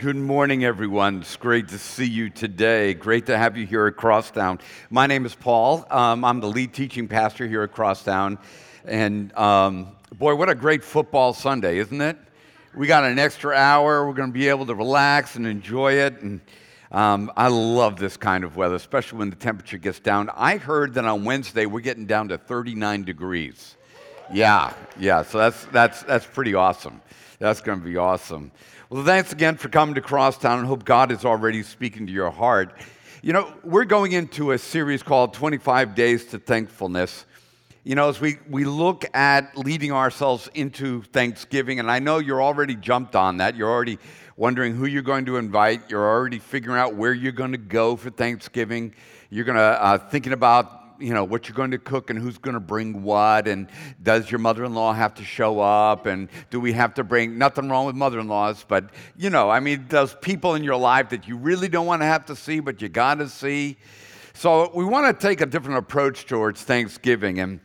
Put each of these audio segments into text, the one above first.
Good morning, everyone. It's great to see you today. Great to have you here at Crosstown. My name is Paul. Um, I'm the lead teaching pastor here at Crosstown. And um, boy, what a great football Sunday, isn't it? We got an extra hour. We're going to be able to relax and enjoy it. And um, I love this kind of weather, especially when the temperature gets down. I heard that on Wednesday we're getting down to 39 degrees. Yeah, yeah. So that's that's that's pretty awesome. That's going to be awesome. Well, thanks again for coming to Crosstown and hope God is already speaking to your heart. You know, we're going into a series called 25 Days to Thankfulness. You know, as we, we look at leading ourselves into Thanksgiving, and I know you're already jumped on that. You're already wondering who you're going to invite. You're already figuring out where you're going to go for Thanksgiving. You're going to uh, thinking about you know, what you're going to cook and who's going to bring what, and does your mother in law have to show up, and do we have to bring nothing wrong with mother in laws, but, you know, I mean, those people in your life that you really don't want to have to see, but you got to see. So we want to take a different approach towards Thanksgiving. And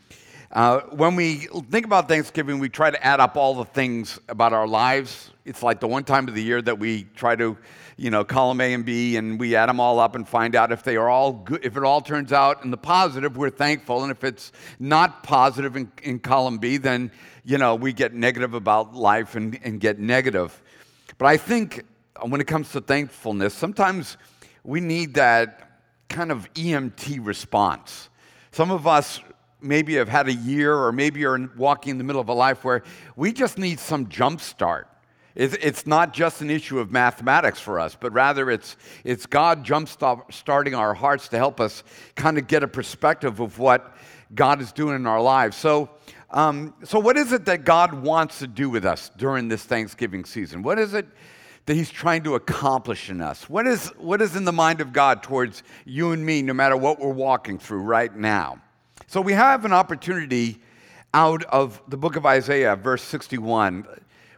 uh, when we think about Thanksgiving, we try to add up all the things about our lives. It's like the one time of the year that we try to you know, column A and B, and we add them all up and find out if they are all good. If it all turns out in the positive, we're thankful. And if it's not positive in, in column B, then, you know, we get negative about life and, and get negative. But I think when it comes to thankfulness, sometimes we need that kind of EMT response. Some of us maybe have had a year or maybe are walking in the middle of a life where we just need some jump start. It's not just an issue of mathematics for us, but rather it's, it's God jump starting our hearts to help us kind of get a perspective of what God is doing in our lives. So, um, so what is it that God wants to do with us during this Thanksgiving season? What is it that He's trying to accomplish in us? What is, what is in the mind of God towards you and me, no matter what we're walking through right now? So we have an opportunity out of the book of Isaiah, verse 61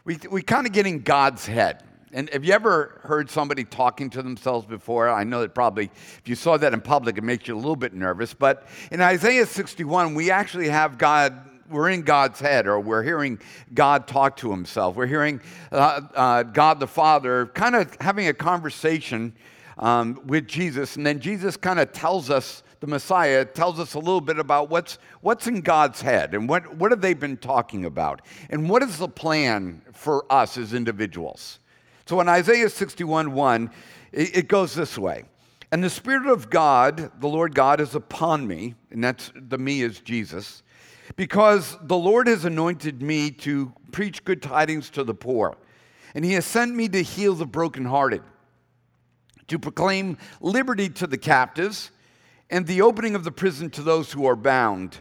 we, we kind of get in God's head. And have you ever heard somebody talking to themselves before? I know that probably if you saw that in public, it makes you a little bit nervous. But in Isaiah 61, we actually have God, we're in God's head, or we're hearing God talk to himself. We're hearing uh, uh, God the Father kind of having a conversation um, with Jesus. And then Jesus kind of tells us the Messiah, tells us a little bit about what's, what's in God's head and what, what have they been talking about and what is the plan for us as individuals. So in Isaiah 61 1, it, it goes this way. And the Spirit of God, the Lord God, is upon me, and that's the me is Jesus, because the Lord has anointed me to preach good tidings to the poor. And he has sent me to heal the brokenhearted, to proclaim liberty to the captives and the opening of the prison to those who are bound,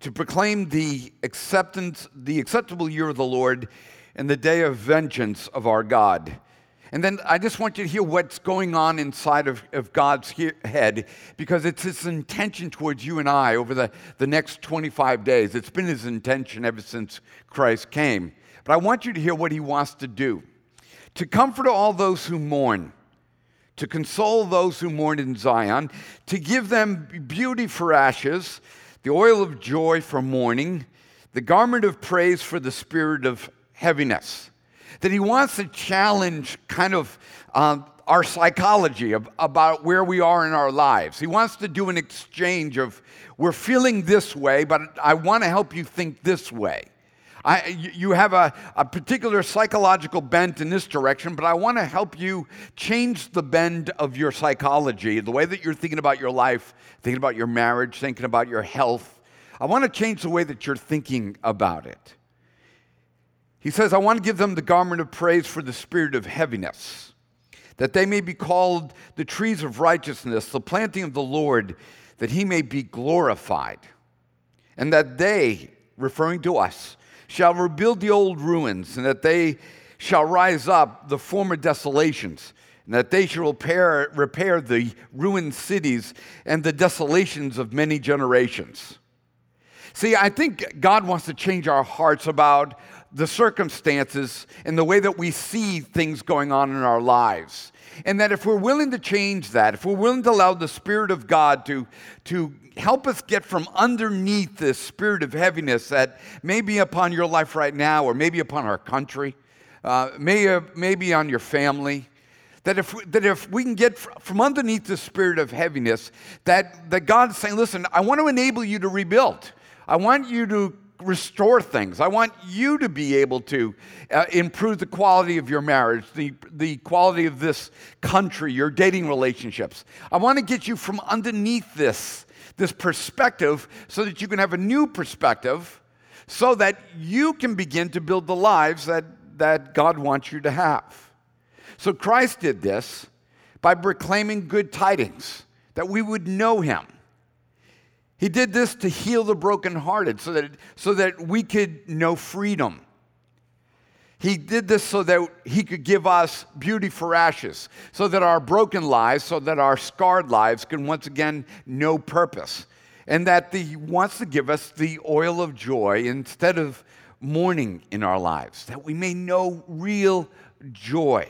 to proclaim the acceptance, the acceptable year of the Lord, and the day of vengeance of our God. And then I just want you to hear what's going on inside of, of God's he- head because it's his intention towards you and I over the, the next 25 days. It's been his intention ever since Christ came. But I want you to hear what he wants to do to comfort all those who mourn to console those who mourn in Zion, to give them beauty for ashes, the oil of joy for mourning, the garment of praise for the spirit of heaviness. That he wants to challenge kind of uh, our psychology of, about where we are in our lives. He wants to do an exchange of, we're feeling this way, but I want to help you think this way. I, you have a, a particular psychological bent in this direction, but I want to help you change the bend of your psychology, the way that you're thinking about your life, thinking about your marriage, thinking about your health. I want to change the way that you're thinking about it. He says, I want to give them the garment of praise for the spirit of heaviness, that they may be called the trees of righteousness, the planting of the Lord, that he may be glorified. And that they, referring to us, shall rebuild the old ruins, and that they shall rise up the former desolations, and that they shall repair, repair the ruined cities and the desolations of many generations. See, I think God wants to change our hearts about the circumstances and the way that we see things going on in our lives. And that if we're willing to change that, if we're willing to allow the Spirit of God to, to help us get from underneath this spirit of heaviness that may be upon your life right now, or maybe upon our country, uh, may, uh, maybe on your family, That if, that if we can get from underneath the spirit of heaviness, that, that God's saying, listen, I want to enable you to rebuild. I want you to restore things. I want you to be able to uh, improve the quality of your marriage, the, the quality of this country, your dating relationships. I want to get you from underneath this, this perspective so that you can have a new perspective so that you can begin to build the lives that, that God wants you to have. So Christ did this by proclaiming good tidings, that we would know him he did this to heal the brokenhearted so that, so that we could know freedom. He did this so that he could give us beauty for ashes, so that our broken lives, so that our scarred lives can once again know purpose. And that he wants to give us the oil of joy instead of mourning in our lives, that we may know real joy,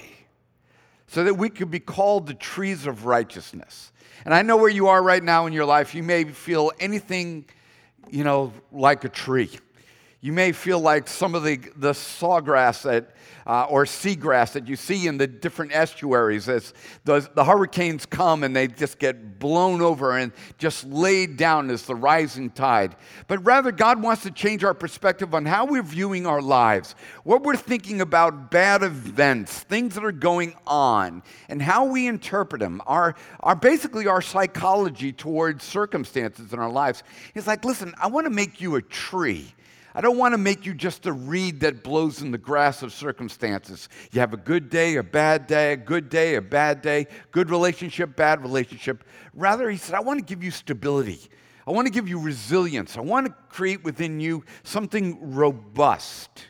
so that we could be called the trees of righteousness and I know where you are right now in your life. You may feel anything, you know, like a tree. You may feel like some of the, the sawgrass that uh, or seagrass that you see in the different estuaries as the, the hurricanes come and they just get blown over and just laid down as the rising tide. But rather, God wants to change our perspective on how we're viewing our lives, what we're thinking about bad events, things that are going on, and how we interpret them, our, our basically our psychology towards circumstances in our lives. He's like, listen, I want to make you a tree. I don't want to make you just a reed that blows in the grass of circumstances. You have a good day, a bad day, a good day, a bad day, good relationship, bad relationship. Rather, he said, I want to give you stability. I want to give you resilience. I want to create within you something robust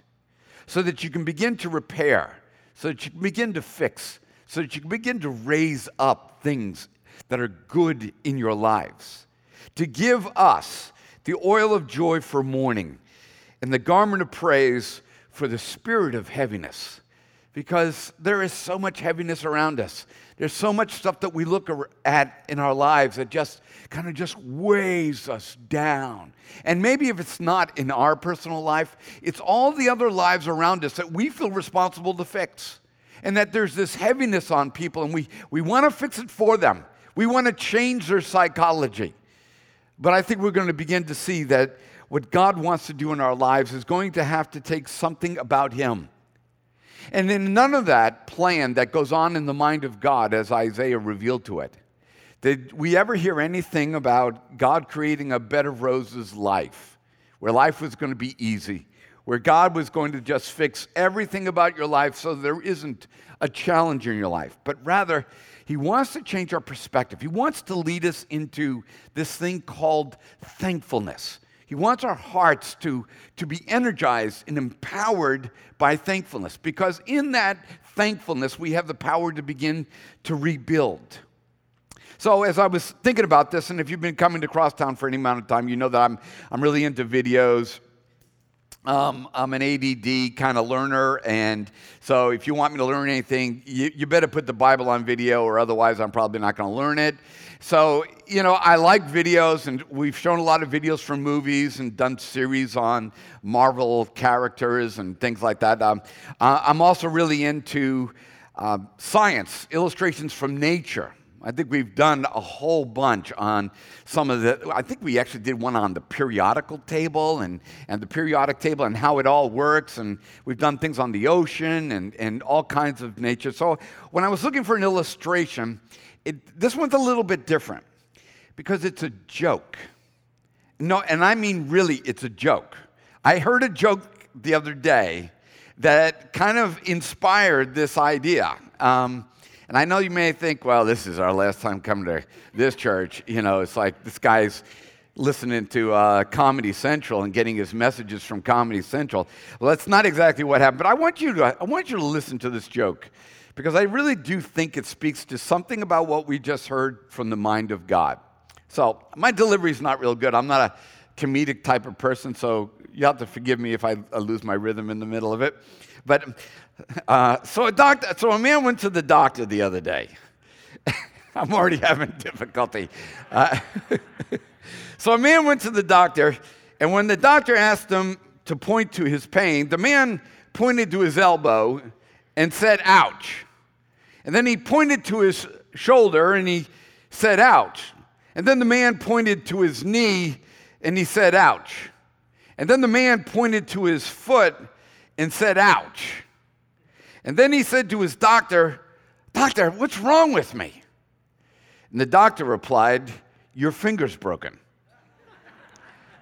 so that you can begin to repair, so that you can begin to fix, so that you can begin to raise up things that are good in your lives. To give us the oil of joy for mourning and the garment of praise for the spirit of heaviness. Because there is so much heaviness around us. There's so much stuff that we look at in our lives that just kind of just weighs us down. And maybe if it's not in our personal life, it's all the other lives around us that we feel responsible to fix. And that there's this heaviness on people, and we, we want to fix it for them. We want to change their psychology. But I think we're going to begin to see that what God wants to do in our lives is going to have to take something about Him. And in none of that plan that goes on in the mind of God, as Isaiah revealed to it, did we ever hear anything about God creating a bed of roses life, where life was going to be easy, where God was going to just fix everything about your life so there isn't a challenge in your life, but rather, He wants to change our perspective. He wants to lead us into this thing called thankfulness. He wants our hearts to, to be energized and empowered by thankfulness because in that thankfulness, we have the power to begin to rebuild. So, as I was thinking about this, and if you've been coming to Crosstown for any amount of time, you know that I'm, I'm really into videos. Um, I'm an ADD kind of learner, and so if you want me to learn anything, you, you better put the Bible on video, or otherwise, I'm probably not going to learn it. So, you know, I like videos, and we've shown a lot of videos from movies and done series on Marvel characters and things like that. Um, I'm also really into uh, science, illustrations from nature. I think we've done a whole bunch on some of the, I think we actually did one on the periodical table and, and the periodic table and how it all works. And we've done things on the ocean and, and all kinds of nature. So when I was looking for an illustration, it, this one's a little bit different because it's a joke. No, and I mean really, it's a joke. I heard a joke the other day that kind of inspired this idea. Um, and I know you may think, well, this is our last time coming to this church. You know, it's like this guy's listening to uh, Comedy Central and getting his messages from Comedy Central. Well, that's not exactly what happened. But I want you to, I want you to listen to this joke because I really do think it speaks to something about what we just heard from the mind of God. So, my delivery is not real good. I'm not a comedic type of person, so you have to forgive me if I, lose my rhythm in the middle of it. But uh, so a doctor, so a man went to the doctor the other day. I'm already having difficulty. Uh, so a man went to the doctor, and when the doctor asked him to point to his pain, the man pointed to his elbow and said, "Ouch." And then he pointed to his shoulder and he said, Ouch. And then the man pointed to his knee and he said, Ouch. And then the man pointed to his foot and said, Ouch. And then he said to his doctor, Doctor, what's wrong with me? And the doctor replied, Your finger's broken.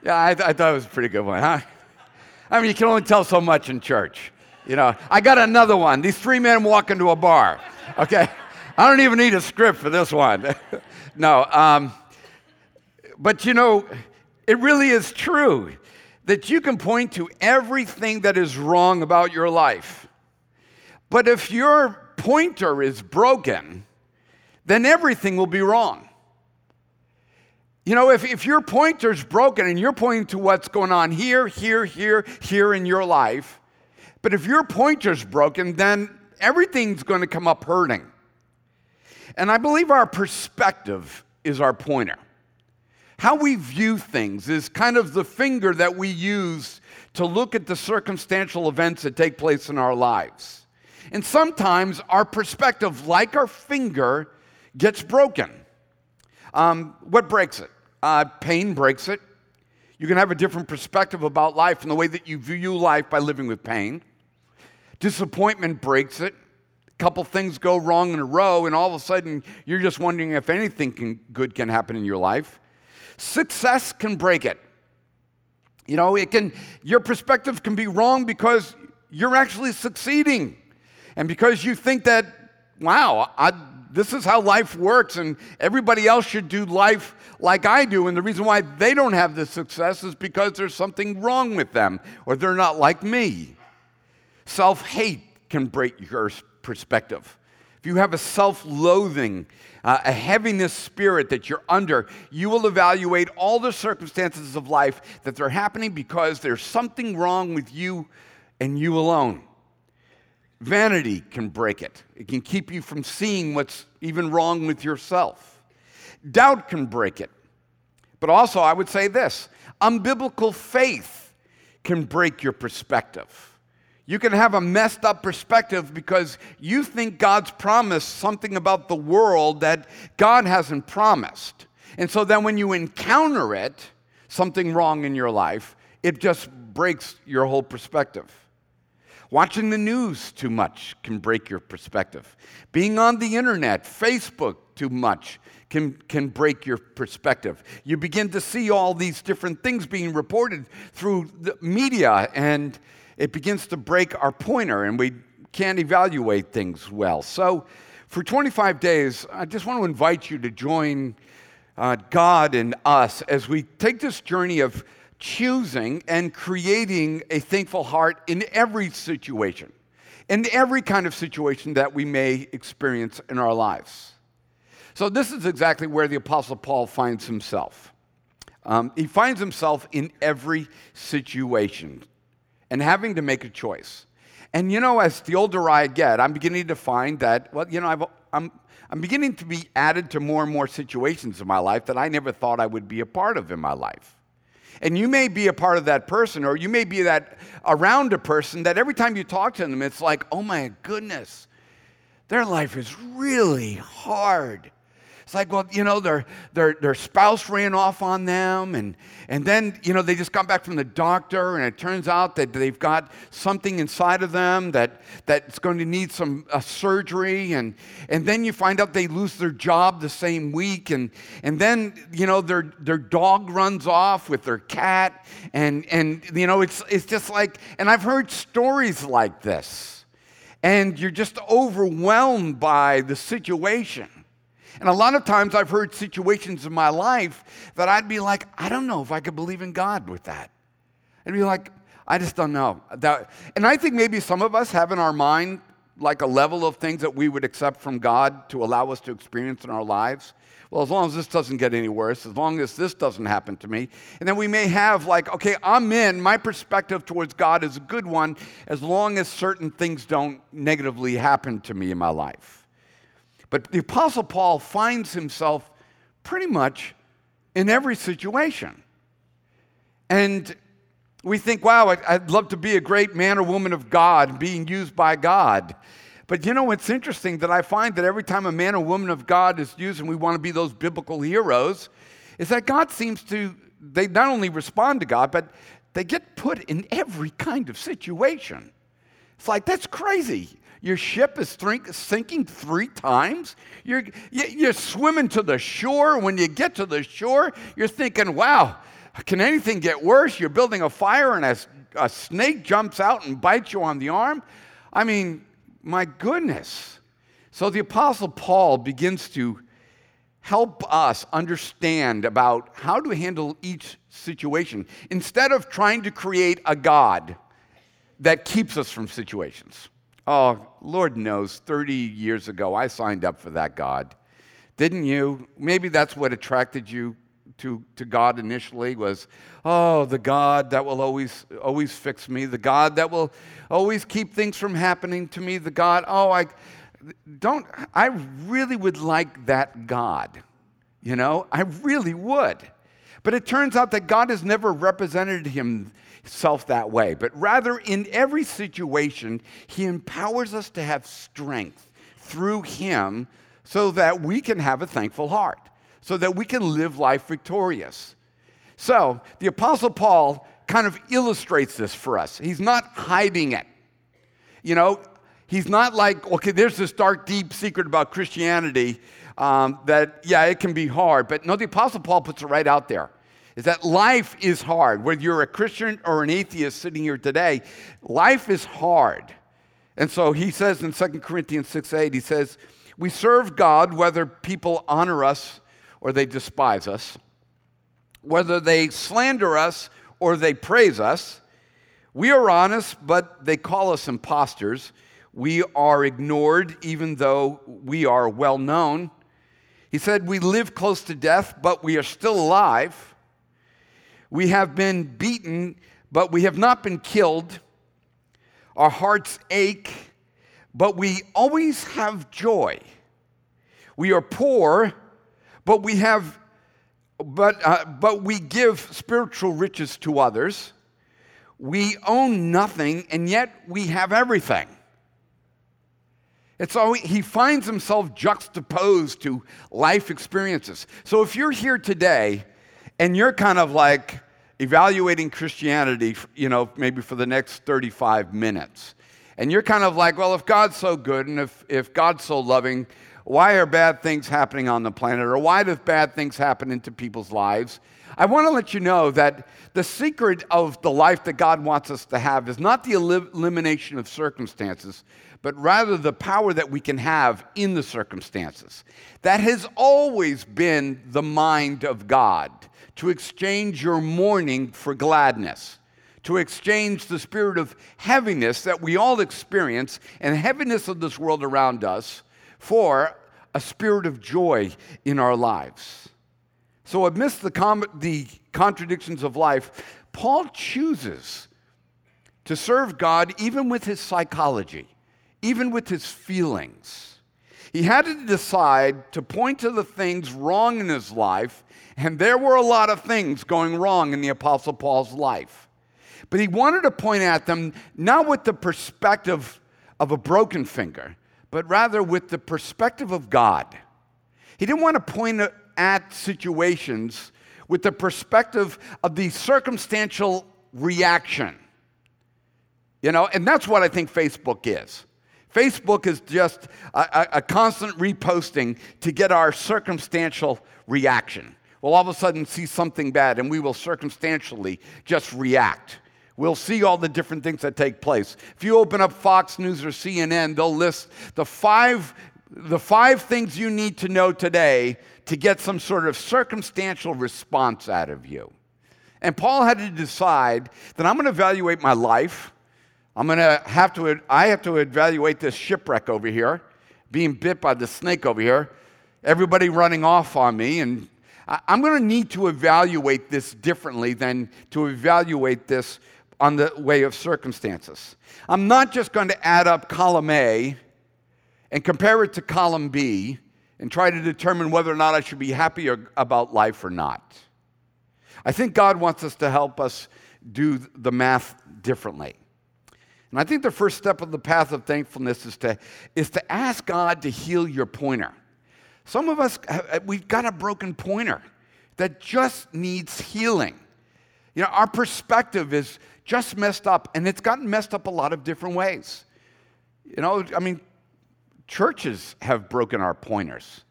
yeah, I, th- I thought it was a pretty good one, huh? I mean, you can only tell so much in church. You know, I got another one. These three men walk into a bar. Okay, I don't even need a script for this one. no, um, but you know, it really is true that you can point to everything that is wrong about your life. But if your pointer is broken, then everything will be wrong. You know, if, if your pointer's broken and you're pointing to what's going on here, here, here, here in your life, but if your pointer's broken, then everything's going to come up hurting. And I believe our perspective is our pointer. How we view things is kind of the finger that we use to look at the circumstantial events that take place in our lives. And sometimes our perspective, like our finger, gets broken. Um, what breaks it? Uh, pain breaks it. You can have a different perspective about life and the way that you view life by living with pain. Disappointment breaks it. A couple things go wrong in a row, and all of a sudden you're just wondering if anything can, good can happen in your life. Success can break it. You know, it can your perspective can be wrong because you're actually succeeding. And because you think that, wow, I, this is how life works, and everybody else should do life like I do. And the reason why they don't have the success is because there's something wrong with them, or they're not like me. Self hate can break your perspective. You have a self loathing, uh, a heaviness spirit that you're under, you will evaluate all the circumstances of life that they're happening because there's something wrong with you and you alone. Vanity can break it, it can keep you from seeing what's even wrong with yourself. Doubt can break it. But also, I would say this unbiblical faith can break your perspective. You can have a messed up perspective because you think God's promised something about the world that God hasn't promised. And so then when you encounter it, something wrong in your life, it just breaks your whole perspective. Watching the news too much can break your perspective. Being on the internet, Facebook too much can, can break your perspective. You begin to see all these different things being reported through the media, and it begins to break our pointer, and we can't evaluate things well. So, for 25 days, I just want to invite you to join uh, God and us as we take this journey of choosing and creating a thankful heart in every situation, in every kind of situation that we may experience in our lives. So, this is exactly where the Apostle Paul finds himself. Um, he finds himself in every situation and having to make a choice. And you know, as the older I get, I'm beginning to find that, well, you know, I've, I'm, I'm beginning to be added to more and more situations in my life that I never thought I would be a part of in my life. And you may be a part of that person, or you may be that around a person that every time you talk to them, it's like, oh my goodness, their life is really hard. It's like, well, you know, their, their, their spouse ran off on them, and, and then, you know, they just got back from the doctor, and it turns out that they've got something inside of them that, that's going to need some uh, surgery, and, and then you find out they lose their job the same week, and, and then, you know, their, their dog runs off with their cat, and, and you know, it's, it's just like, and I've heard stories like this, and you're just overwhelmed by the situation. And a lot of times I've heard situations in my life that I'd be like, I don't know if I could believe in God with that. I'd be like, I just don't know. That, and I think maybe some of us have in our mind like a level of things that we would accept from God to allow us to experience in our lives. Well, as long as this doesn't get any worse, as long as this doesn't happen to me. And then we may have, like, okay, I'm in, my perspective towards God is a good one as long as certain things don't negatively happen to me in my life. But the Apostle Paul finds himself pretty much in every situation. And we think, wow, I'd love to be a great man or woman of God, being used by God. But you know, it's interesting that I find that every time a man or woman of God is used and we want to be those biblical heroes, is that God seems to, they not only respond to God, but they get put in every kind of situation. It's like, that's crazy. Your ship is sinking three times. You're, you're swimming to the shore. When you get to the shore, you're thinking, wow, can anything get worse? You're building a fire and a, a snake jumps out and bites you on the arm. I mean, my goodness. So the Apostle Paul begins to help us understand about how to handle each situation instead of trying to create a God that keeps us from situations. Oh, Lord knows, 30 years ago, I signed up for that God. Didn't you? Maybe that's what attracted you to, to God initially was, oh, the God that will always, always fix me, the God that will always keep things from happening to me, the God, oh, I don't, I really would like that God. You know, I really would. But it turns out that God has never represented himself that way, but rather in every situation, he empowers us to have strength through him so that we can have a thankful heart so that we can live life victorious. So the Apostle Paul kind of illustrates this for us. He's not hiding it. You know, he's not like, okay, there's this dark, deep secret about Christianity um, that, yeah, it can be hard. But no, the Apostle Paul puts it right out there is that life is hard. Whether you're a Christian or an atheist sitting here today, life is hard. And so he says in 2 Corinthians 6 8, he says, We serve God whether people honor us or they despise us, whether they slander us or they praise us. We are honest, but they call us impostors. We are ignored, even though we are well known. He said, We live close to death, but we are still alive. We have been beaten, but we have not been killed. Our hearts ache, but we always have joy. We are poor, but we have but, uh, but we give spiritual riches to others. We own nothing, and yet we have everything. It's always, he finds himself juxtaposed to life experiences. So if you're here today and you're kind of like evaluating Christianity, you know, maybe for the next 35 minutes, and you're kind of like, well, if God's so good and if, if God's so loving, why are bad things happening on the planet or why do bad things happen into people's lives? I want to let you know that the secret of the life that God wants us to have is not the elimination of circumstances, but rather the power that we can have in the circumstances. That has always been the mind of God to exchange your mourning for gladness, to exchange the spirit of heaviness that we all experience and heaviness of this world around us for a spirit of joy in our lives. So, amidst the, com- the contradictions of life, Paul chooses to serve God even with his psychology, even with his feelings. He had to decide to point to the things wrong in his life, and there were a lot of things going wrong in the Apostle Paul's life. But he wanted to point at them not with the perspective of a broken finger, but rather with the perspective of God. He didn't want to point at situations with the perspective of the circumstantial reaction. You know, and that's what I think Facebook is. Facebook is just a, a, constant reposting to get our circumstantial reaction. We'll all of a sudden see something bad and we will circumstantially just react. We'll see all the different things that take place. If you open up Fox News or CNN, they'll list the five, the five things you need to know today to get some sort of circumstantial response out of you. And Paul had to decide that I'm going to evaluate my life. I'm going to have to, I have to evaluate this shipwreck over here, being bit by the snake over here, everybody running off on me, and I'm going to need to evaluate this differently than to evaluate this on the way of circumstances. I'm not just going to add up column A and compare it to column B and try to determine whether or not I should be happy about life or not. I think God wants us to help us do the math differently. And I think the first step of the path of thankfulness is to, is to ask God to heal your pointer. Some of us, we've got a broken pointer that just needs healing. You know, our perspective is just messed up, and it's gotten messed up a lot of different ways. You know, I mean, churches have broken our pointers.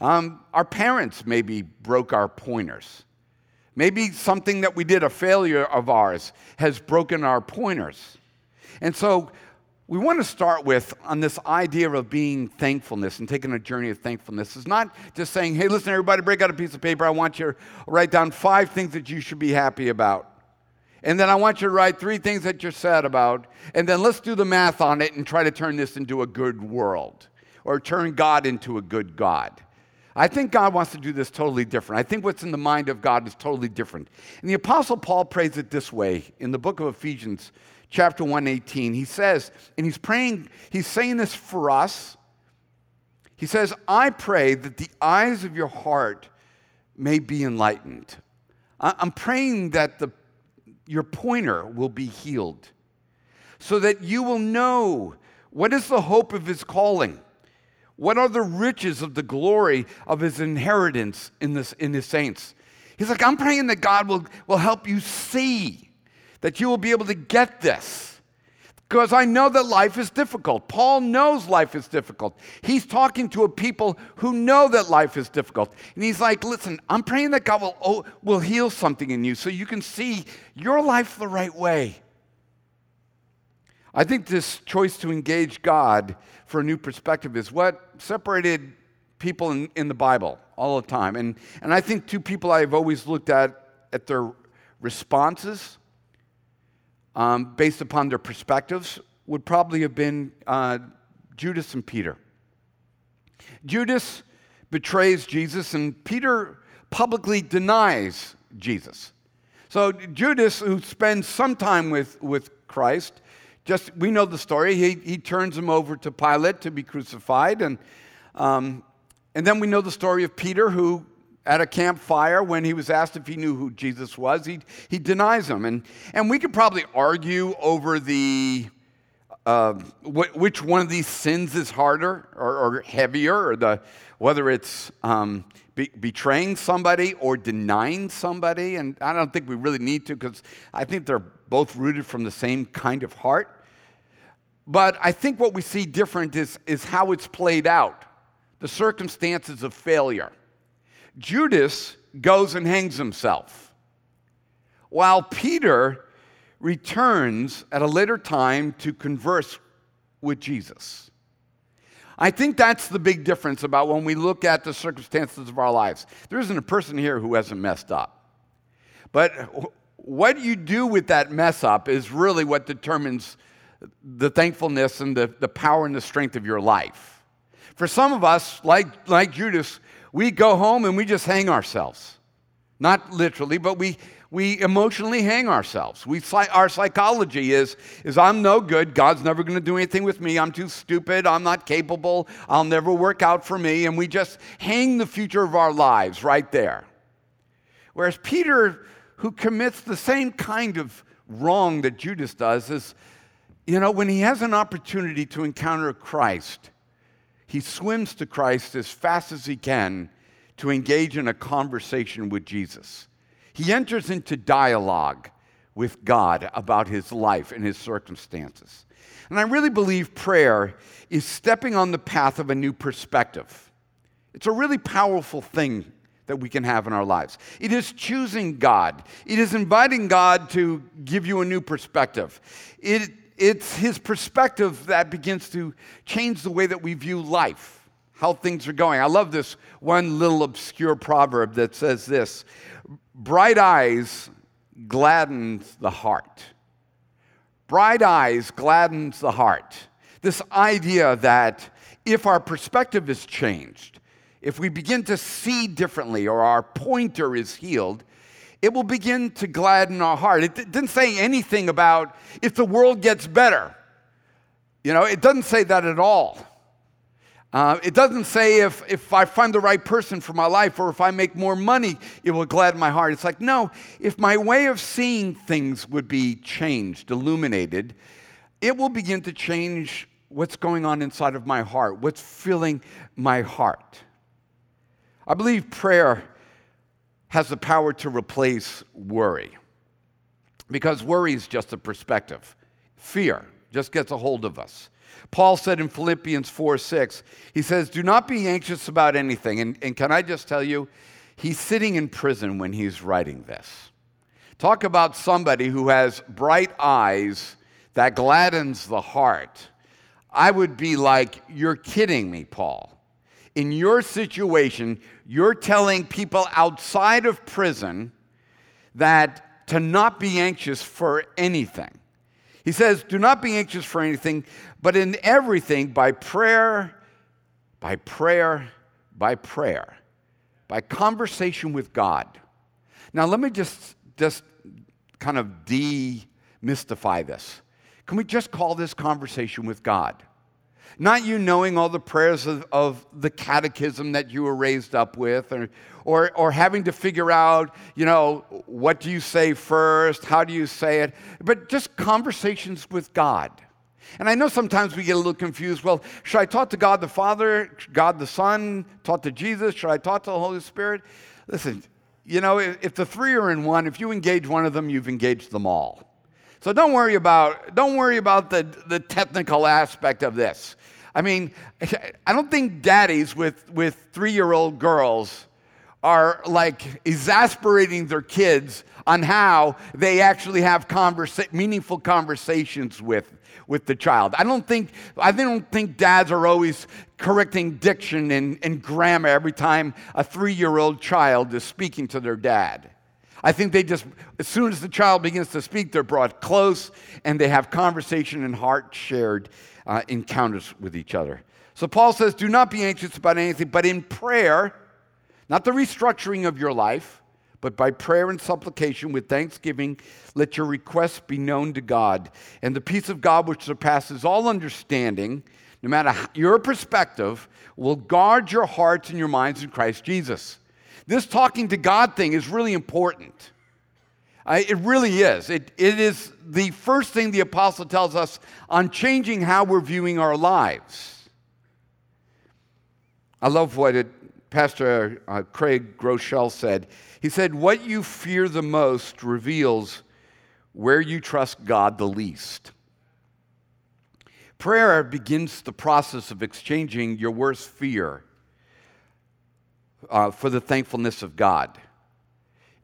Um, our parents maybe broke our pointers. Maybe something that we did, a failure of ours, has broken our pointers. And so we want to start with on this idea of being thankfulness and taking a journey of thankfulness is not just saying, hey, listen, everybody, break out a piece of paper. I want you to write down five things that you should be happy about. And then I want you to write three things that you're sad about. And then let's do the math on it and try to turn this into a good world or turn God into a good God. I think God wants to do this totally different. I think what's in the mind of God is totally different. And the Apostle Paul prays it this way in the book of Ephesians, chapter 118. He says, and he's praying, he's saying this for us. He says, I pray that the eyes of your heart may be enlightened. I'm praying that the, your pointer will be healed so that you will know what is the hope of his calling what are the riches of the glory of his inheritance in, this, in his saints? He's like, I'm praying that God will, will help you see, that you will be able to get this. Because I know that life is difficult. Paul knows life is difficult. He's talking to a people who know that life is difficult. And he's like, listen, I'm praying that God will, oh, will heal something in you so you can see your life the right way. I think this choice to engage God for a new perspective is what separated people in, in the Bible all the time. And, and I think two people I've always looked at at their responses um, based upon their perspectives would probably have been uh, Judas and Peter. Judas betrays Jesus, and Peter publicly denies Jesus. So Judas, who spends some time with, with Christ, just we know the story. He, he turns him over to Pilate to be crucified. And, um, and then we know the story of Peter, who at a campfire, when he was asked if he knew who Jesus was, he, he denies him. And, and we could probably argue over the uh, wh- which one of these sins is harder or, or heavier, or the, whether it's um, be, betraying somebody or denying somebody. And I don't think we really need to because I think they're both rooted from the same kind of heart. But I think what we see different is, is how it's played out, the circumstances of failure. Judas goes and hangs himself, while Peter returns at a later time to converse with Jesus. I think that's the big difference about when we look at the circumstances of our lives. There isn't a person here who hasn't messed up. But what you do with that mess up is really what determines the thankfulness and the, the power and the strength of your life. For some of us, like, like Judas, we go home and we just hang ourselves. Not literally, but we, we emotionally hang ourselves. We, our psychology is, is I'm no good. God's never going to do anything with me. I'm too stupid. I'm not capable. I'll never work out for me. And we just hang the future of our lives right there. Whereas Peter, who commits the same kind of wrong that Judas does, is you know, when he has an opportunity to encounter Christ, he swims to Christ as fast as he can to engage in a conversation with Jesus. He enters into dialogue with God about his life and his circumstances. And I really believe prayer is stepping on the path of a new perspective. It's a really powerful thing that we can have in our lives. It is choosing God, it is inviting God to give you a new perspective. It it's his perspective that begins to change the way that we view life, how things are going. I love this one little obscure proverb that says this Bright eyes gladdens the heart. Bright eyes gladdens the heart. This idea that if our perspective is changed, if we begin to see differently or our pointer is healed, it will begin to gladden our heart. It didn't say anything about if the world gets better. You know, it doesn't say that at all. Uh, it doesn't say if, if I find the right person for my life or if I make more money, it will gladden my heart. It's like, no, if my way of seeing things would be changed, illuminated, it will begin to change what's going on inside of my heart, what's filling my heart. I believe prayer has the power to replace worry because worry is just a perspective. Fear just gets a hold of us. Paul said in Philippians 4 6, he says, Do not be anxious about anything. And, and can I just tell you, he's sitting in prison when he's writing this. Talk about somebody who has bright eyes that gladdens the heart. I would be like, You're kidding me, Paul. In your situation, you're telling people outside of prison that to not be anxious for anything. He says, Do not be anxious for anything, but in everything, by prayer, by prayer, by prayer, by conversation with God. Now, let me just, just kind of demystify this. Can we just call this conversation with God? Not you knowing all the prayers of, of, the catechism that you were raised up with, or, or, or having to figure out, you know, what do you say first? How do you say it? But just conversations with God. And I know sometimes we get a little confused. Well, should I talk to God the Father, God the Son, talk to Jesus? Should I talk to the Holy Spirit? Listen, you know, if the three are in one, if you engage one of them, you've engaged them all. So don't worry about, don't worry about the, the technical aspect of this. I mean, I don't think daddies with, with three year old girls are like exasperating their kids on how they actually have conversa- meaningful conversations with, with the child. I don't think, I don't think dads are always correcting diction and, and grammar every time a three year old child is speaking to their dad. I think they just, as soon as the child begins to speak, they're brought close and they have conversation and heart shared uh, encounters with each other. So Paul says, Do not be anxious about anything, but in prayer, not the restructuring of your life, but by prayer and supplication with thanksgiving, let your requests be known to God. And the peace of God, which surpasses all understanding, no matter your perspective, will guard your hearts and your minds in Christ Jesus. This talking to God thing is really important. I, it really is. It, it is the first thing the apostle tells us on changing how we're viewing our lives. I love what it, Pastor uh, Craig Groeschel said. He said, What you fear the most reveals where you trust God the least. Prayer begins the process of exchanging your worst fear uh, for the thankfulness of God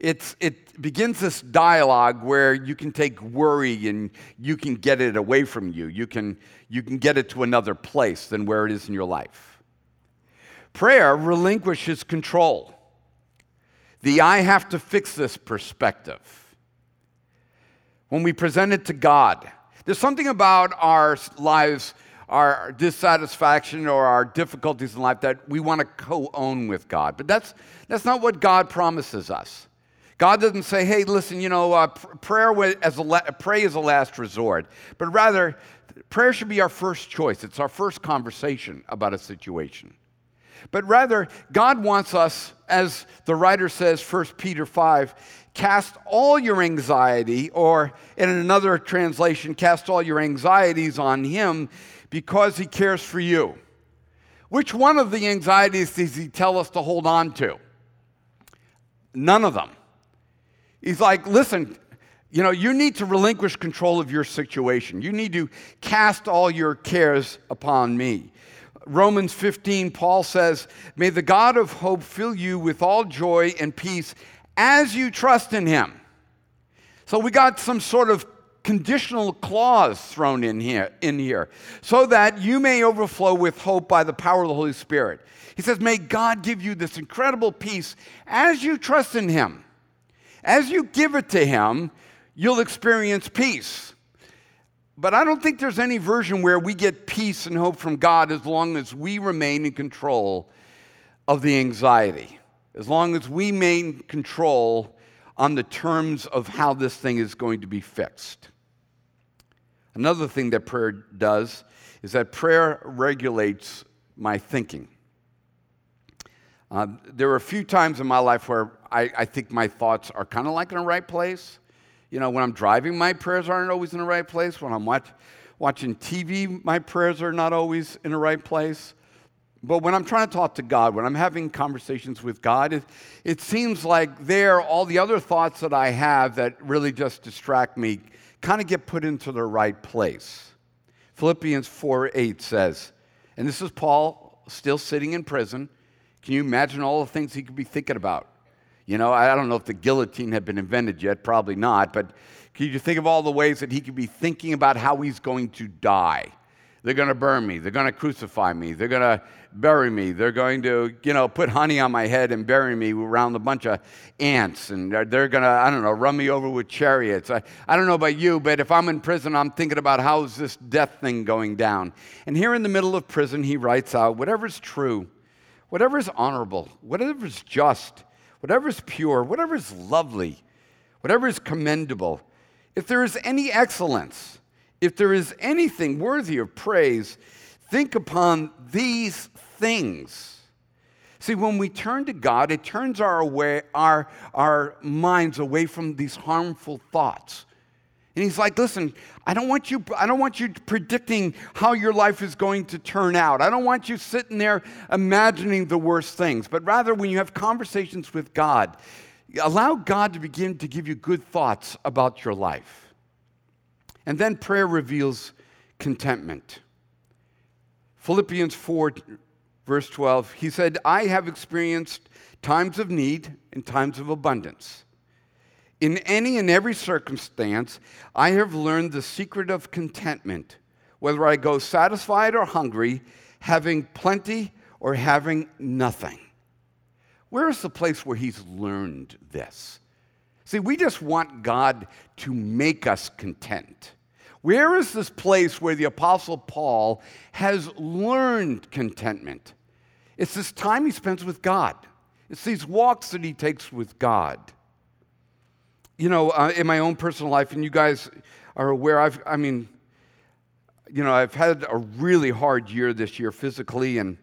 it's, it begins this dialogue where you can take worry and you can get it away from you. You can, you can get it to another place than where it is in your life. Prayer relinquishes control. The I have to fix this perspective. When we present it to God, there's something about our lives, our dissatisfaction or our difficulties in life that we want to co own with God. But that's, that's not what God promises us. God doesn't say, hey, listen, you know, uh, prayer as a la- pray is a last resort, but rather, prayer should be our first choice. It's our first conversation about a situation. But rather, God wants us, as the writer says, 1 Peter 5, cast all your anxiety, or in another translation, cast all your anxieties on Him because He cares for you. Which one of the anxieties does He tell us to hold on to? None of them. He's like, listen, you know, you need to relinquish control of your situation. You need to cast all your cares upon me. Romans 15, Paul says, May the God of hope fill you with all joy and peace as you trust in him. So we got some sort of conditional clause thrown in here, in here so that you may overflow with hope by the power of the Holy Spirit. He says, May God give you this incredible peace as you trust in him. As you give it to Him, you'll experience peace. But I don't think there's any version where we get peace and hope from God as long as we remain in control of the anxiety, as long as we maintain control on the terms of how this thing is going to be fixed. Another thing that prayer does is that prayer regulates my thinking. Uh, there are a few times in my life where I, I think my thoughts are kind of like in the right place. You know, when I'm driving, my prayers aren't always in the right place. When I'm watch, watching TV, my prayers are not always in the right place. But when I'm trying to talk to God, when I'm having conversations with God, it, it seems like there, all the other thoughts that I have that really just distract me kind of get put into the right place. Philippians 4 8 says, and this is Paul still sitting in prison. Can you imagine all the things he could be thinking about? You know, I don't know if the guillotine had been invented yet, probably not, but can you think of all the ways that he could be thinking about how he's going to die? They're going to burn me. They're going to crucify me. They're going to bury me. They're going to, you know, put honey on my head and bury me around a bunch of ants. And they're, they're going to, I don't know, run me over with chariots. I, I don't know about you, but if I'm in prison, I'm thinking about how's this death thing going down. And here in the middle of prison, he writes out whatever's true, whatever's honorable, whatever's just, whatever's pure, whatever's lovely, whatever is commendable, if there is any excellence, if there is anything worthy of praise, think upon these things. See, when we turn to God, it turns our, away, our, our minds away from these harmful thoughts. And he's like, listen, I don't want you, I don't want you predicting how your life is going to turn out. I don't want you sitting there imagining the worst things, but rather when you have conversations with God, allow God to begin to give you good thoughts about your life. And then prayer reveals contentment. Philippians 4, verse 12, he said, I have experienced times of need and times of abundance. In any and every circumstance, I have learned the secret of contentment, whether I go satisfied or hungry, having plenty or having nothing. Where is the place where he's learned this? See, we just want God to make us content. Where is this place where the Apostle Paul has learned contentment? It's this time he spends with God, it's these walks that he takes with God. You know, uh, in my own personal life, and you guys are aware, I've, I mean, you know, I've had a really hard year this year physically, and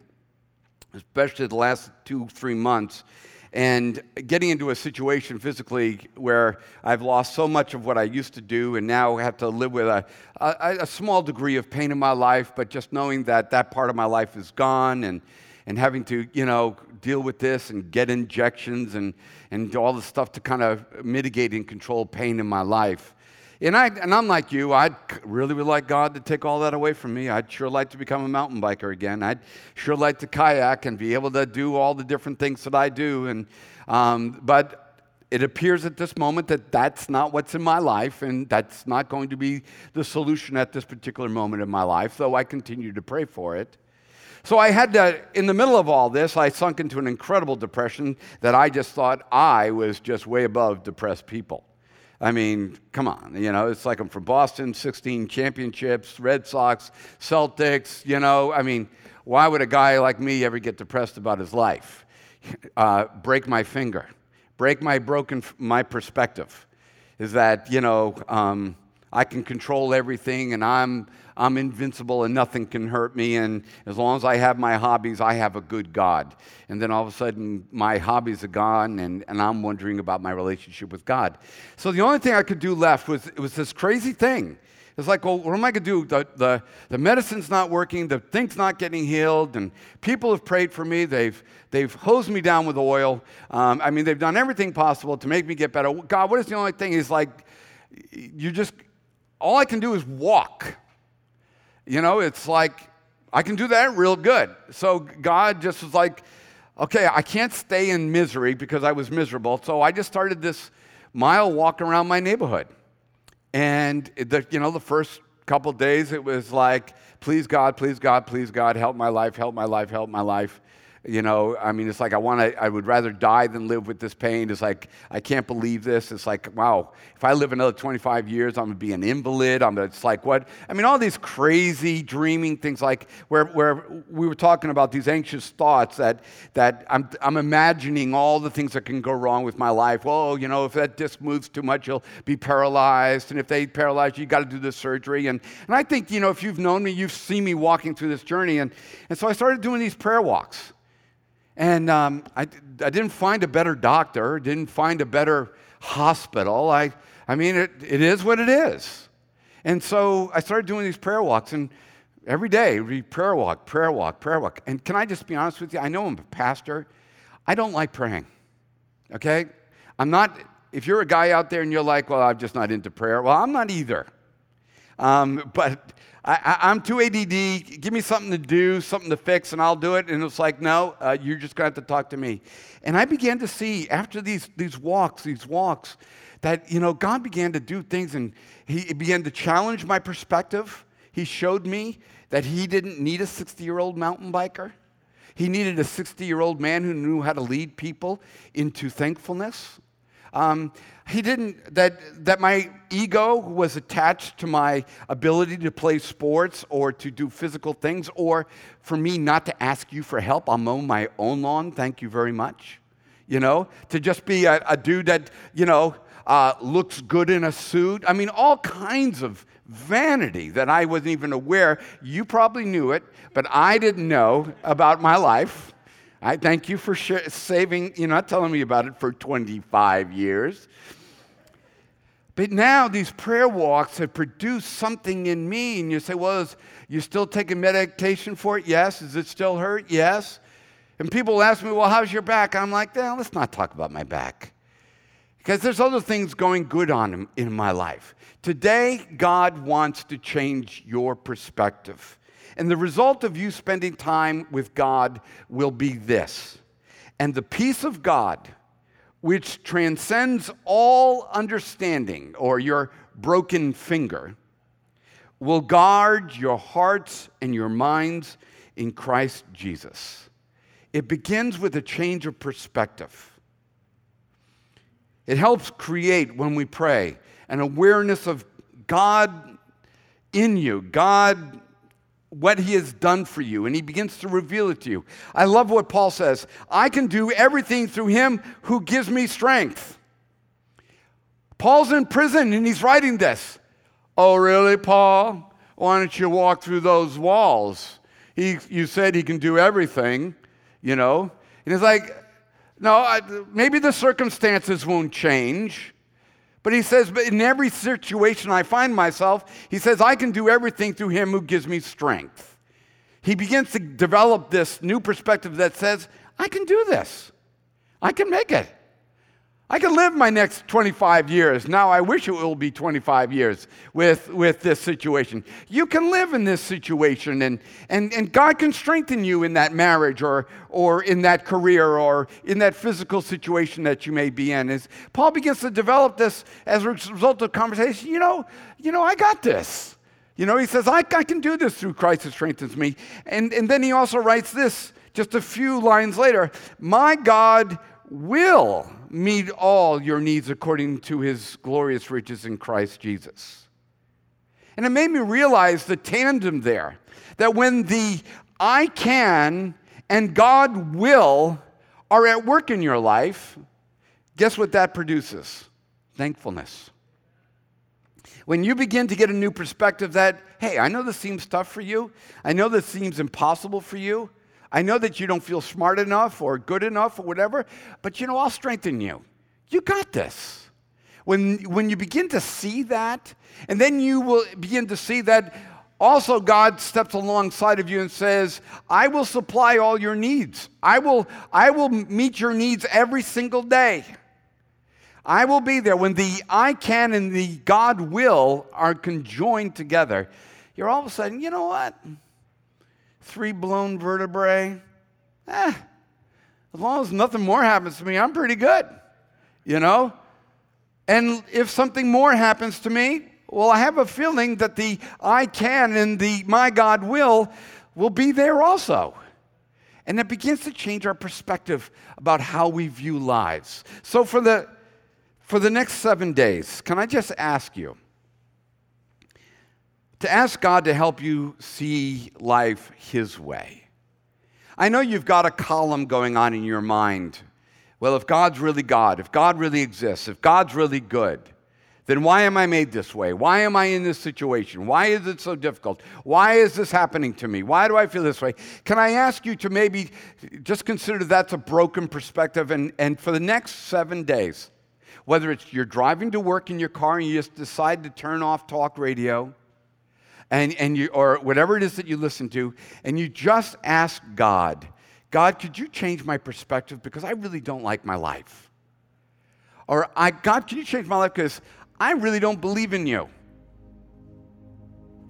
especially the last two, three months and getting into a situation physically where I've lost so much of what I used to do and now have to live with a, a, a, small degree of pain in my life, but just knowing that that part of my life is gone and, and having to, you know, deal with this and get injections and, and all the stuff to kind of mitigate and control pain in my life. And, I, and I'm like you, I'd really would like God to take all that away from me. I'd sure like to become a mountain biker again. I'd sure like to kayak and be able to do all the different things that I do. And, um, but it appears at this moment that that's not what's in my life, and that's not going to be the solution at this particular moment in my life, though I continue to pray for it. So I had to, in the middle of all this, I sunk into an incredible depression that I just thought I was just way above depressed people. I mean, come on, you know, it's like I'm from Boston, 16 championships, Red Sox, Celtics, you know. I mean, why would a guy like me ever get depressed about his life? Uh, break my finger, break my broken, my perspective is that, you know, um, I can control everything and I'm, I'm invincible and nothing can hurt me. And as long as I have my hobbies, I have a good God. And then all of a sudden, my hobbies are gone and, and I'm wondering about my relationship with God. So the only thing I could do left was, it was this crazy thing. It's like, well, what am I going to do? The, the, the medicine's not working, the thing's not getting healed, and people have prayed for me. They've, they've hosed me down with oil. Um, I mean, they've done everything possible to make me get better. God, what is the only thing? He's like, you just, all I can do is walk. You know, it's like I can do that real good. So God just was like, okay, I can't stay in misery because I was miserable. So I just started this mile walk around my neighborhood. And the, you know, the first couple days it was like, please God, please God, please God, help my life, help my life, help my life. You know, I mean, it's like I want to, I would rather die than live with this pain. It's like, I can't believe this. It's like, wow, if I live another 25 years, I'm going to be an invalid. I'm it's like, what? I mean, all these crazy dreaming things, like where, where we were talking about these anxious thoughts that, that I'm, I'm imagining all the things that can go wrong with my life. Well, you know, if that disc moves too much, you'll be paralyzed. And if they paralyze you, you got to do the surgery. And, and I think, you know, if you've known me, you've seen me walking through this journey. And, and so I started doing these prayer walks. And um, I, I didn't find a better doctor, didn't find a better hospital. I, I mean, it, it is what it is. And so I started doing these prayer walks, and every day, read prayer walk, prayer walk, prayer walk. And can I just be honest with you? I know I'm a pastor. I don't like praying. Okay? I'm not, if you're a guy out there and you're like, well, I'm just not into prayer, well, I'm not either. Um, but I, am too ADD. Give me something to do, something to fix, and I'll do it. And it's like, no, uh, you're just going to have to talk to me. And I began to see after these, these walks, these walks, that, you know, God began to do things and he began to challenge my perspective. He showed me that he didn't need a 60 year old mountain biker. He needed a 60 year old man who knew how to lead people into thankfulness. Um, he didn't, that, that my ego was attached to my ability to play sports or to do physical things, or for me not to ask you for help. I'll mow my own lawn, thank you very much. You know, to just be a, a dude that, you know, uh, looks good in a suit. I mean, all kinds of vanity that I wasn't even aware. You probably knew it, but I didn't know about my life. I thank you for sh- saving, you're not telling me about it for 25 years. But now these prayer walks have produced something in me, and you say, Well, is, you still taking medication for it? Yes. Is it still hurt? Yes. And people ask me, Well, how's your back? I'm like, well, let's not talk about my back. Because there's other things going good on in my life. Today, God wants to change your perspective. And the result of you spending time with God will be this. And the peace of God, which transcends all understanding, or your broken finger, will guard your hearts and your minds in Christ Jesus. It begins with a change of perspective. It helps create, when we pray, an awareness of God in you, God, what He has done for you, and He begins to reveal it to you. I love what Paul says I can do everything through Him who gives me strength. Paul's in prison and he's writing this. Oh, really, Paul? Why don't you walk through those walls? He, you said he can do everything, you know? And he's like, no, I, maybe the circumstances won't change. But he says, but in every situation I find myself, he says, I can do everything through him who gives me strength. He begins to develop this new perspective that says, I can do this. I can make it. I can live my next 25 years. Now, I wish it will be 25 years with, with this situation. You can live in this situation, and, and, and God can strengthen you in that marriage or, or in that career or in that physical situation that you may be in. As Paul begins to develop this as a result of conversation, you know, you know, I got this. You know, he says, I, I can do this through Christ who strengthens me. And, and then he also writes this just a few lines later My God will meet all your needs according to his glorious riches in Christ Jesus. And it made me realize the tandem there that when the I can and God will are at work in your life, guess what that produces? Thankfulness. When you begin to get a new perspective that, hey, I know this seems tough for you, I know this seems impossible for you, I know that you don't feel smart enough or good enough or whatever, but you know, I'll strengthen you. You got this. When, when you begin to see that, and then you will begin to see that also God steps alongside of you and says, I will supply all your needs. I will, I will meet your needs every single day. I will be there. When the I can and the God will are conjoined together, you're all of a sudden, you know what? Three blown vertebrae. Eh, as long as nothing more happens to me, I'm pretty good, you know? And if something more happens to me, well, I have a feeling that the I can and the my God will will be there also. And it begins to change our perspective about how we view lives. So for the for the next 7 days, can I just ask you to ask God to help you see life His way. I know you've got a column going on in your mind. Well, if God's really God, if God really exists, if God's really good, then why am I made this way? Why am I in this situation? Why is it so difficult? Why is this happening to me? Why do I feel this way? Can I ask you to maybe just consider that's a broken perspective and, and for the next seven days, Whether it's you're driving to work in your car and you just decide to turn off talk radio, and, and you, or whatever it is that you listen to, and you just ask God, God, could you change my perspective because I really don't like my life? Or, I, God, can you change my life because I really don't believe in you?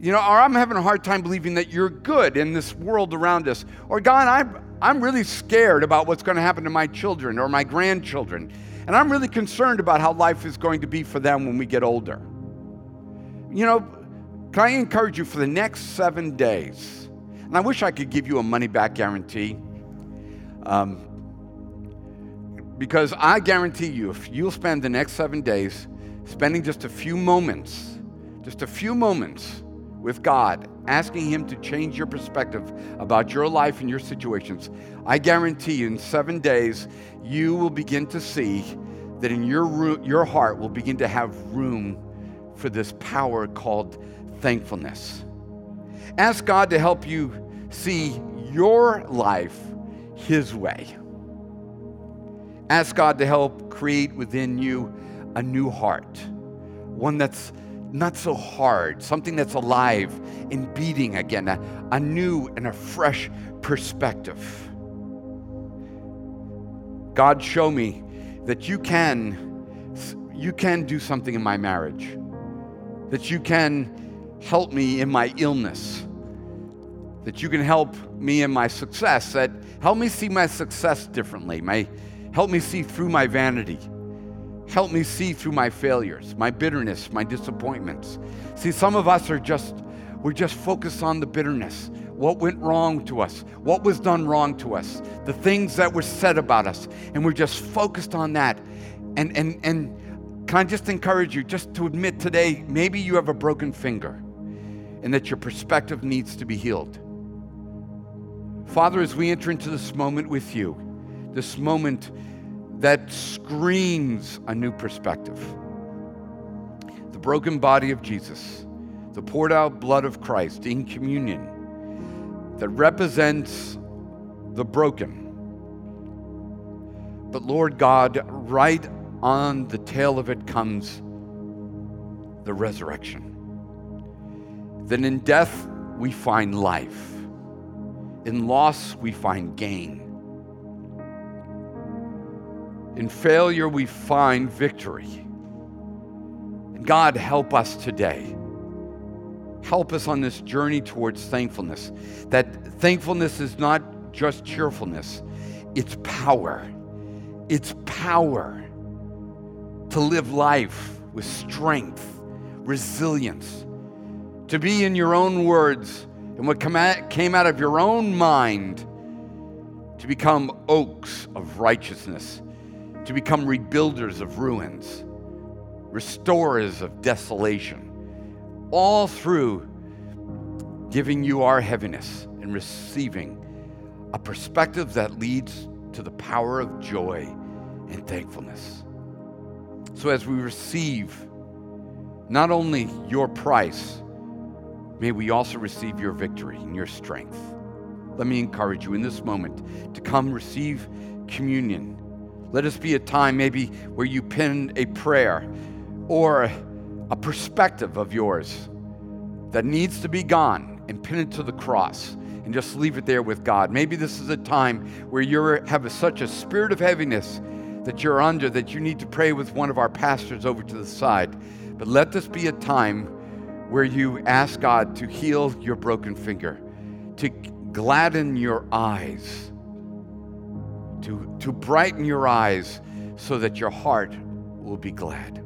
You know, or I'm having a hard time believing that you're good in this world around us. Or, God, I'm, I'm really scared about what's going to happen to my children or my grandchildren. And I'm really concerned about how life is going to be for them when we get older. You know, can I encourage you for the next seven days? And I wish I could give you a money back guarantee. Um, because I guarantee you, if you'll spend the next seven days spending just a few moments, just a few moments with God, asking Him to change your perspective about your life and your situations, I guarantee you in seven days, you will begin to see that in your, your heart will begin to have room for this power called thankfulness. Ask God to help you see your life His way. Ask God to help create within you a new heart, one that's not so hard, something that's alive and beating again, a, a new and a fresh perspective. God, show me that you can you can do something in my marriage. That you can help me in my illness. That you can help me in my success. That help me see my success differently. My help me see through my vanity. Help me see through my failures, my bitterness, my disappointments. See, some of us are just, we're just focused on the bitterness. What went wrong to us? What was done wrong to us? The things that were said about us. And we're just focused on that. And, and, and can I just encourage you just to admit today, maybe you have a broken finger and that your perspective needs to be healed. Father, as we enter into this moment with you, this moment that screams a new perspective. The broken body of Jesus, the poured out blood of Christ in communion that represents the broken. But Lord God, right on the tail of it comes the resurrection. Then in death we find life, in loss we find gain. In failure, we find victory. And God, help us today. Help us on this journey towards thankfulness. That thankfulness is not just cheerfulness, it's power. It's power to live life with strength, resilience, to be, in your own words, and what came out of your own mind, to become oaks of righteousness to become rebuilders of ruins, restorers of desolation, all through giving you our heaviness and receiving a perspective that leads to the power of joy and thankfulness. So, as we receive not only your price, may we also receive your victory and your strength. Let me encourage you in this moment to come receive communion let us be a time maybe where you pin a prayer or a perspective of yours that needs to be gone and pin it to the cross and just leave it there with God. Maybe this is a time where you have a, such a spirit of heaviness that you're under that you need to pray with one of our pastors over to the side. But let this be a time where you ask God to heal your broken finger, to gladden your eyes to, to brighten your eyes so that your heart will be glad.